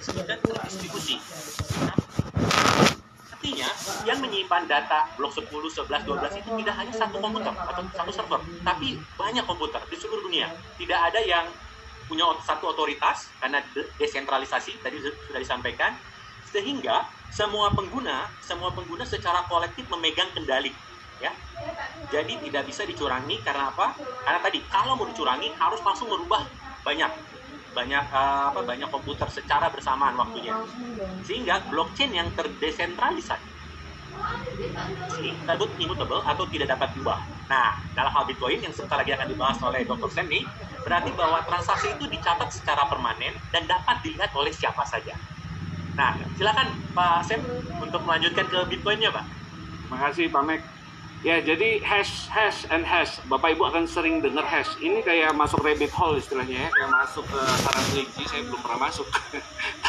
disebutkan terdistribusi. Artinya, yang menyimpan data blok 10, 11, 12 itu tidak hanya satu komputer atau satu server, tapi banyak komputer di seluruh dunia. Tidak ada yang punya satu otoritas karena desentralisasi tadi sudah disampaikan, sehingga semua pengguna, semua pengguna secara kolektif memegang kendali, ya. Jadi tidak bisa dicurangi karena apa? Karena tadi kalau mau dicurangi harus langsung merubah banyak banyak uh, apa banyak komputer secara bersamaan waktunya sehingga blockchain yang terdesentralisasi tersebut immutable atau tidak dapat diubah. Nah, dalam hal Bitcoin yang sebentar lagi akan dibahas oleh Dr. Sam nih, berarti bahwa transaksi itu dicatat secara permanen dan dapat dilihat oleh siapa saja. Nah, silakan Pak Sam untuk melanjutkan ke Bitcoinnya, Pak. Makasih Pak Mek. Ya, jadi hash, hash, and hash. Bapak Ibu akan sering dengar hash. Ini kayak masuk rabbit hole istilahnya ya, kayak masuk ke sarang kelinci. Saya belum pernah masuk.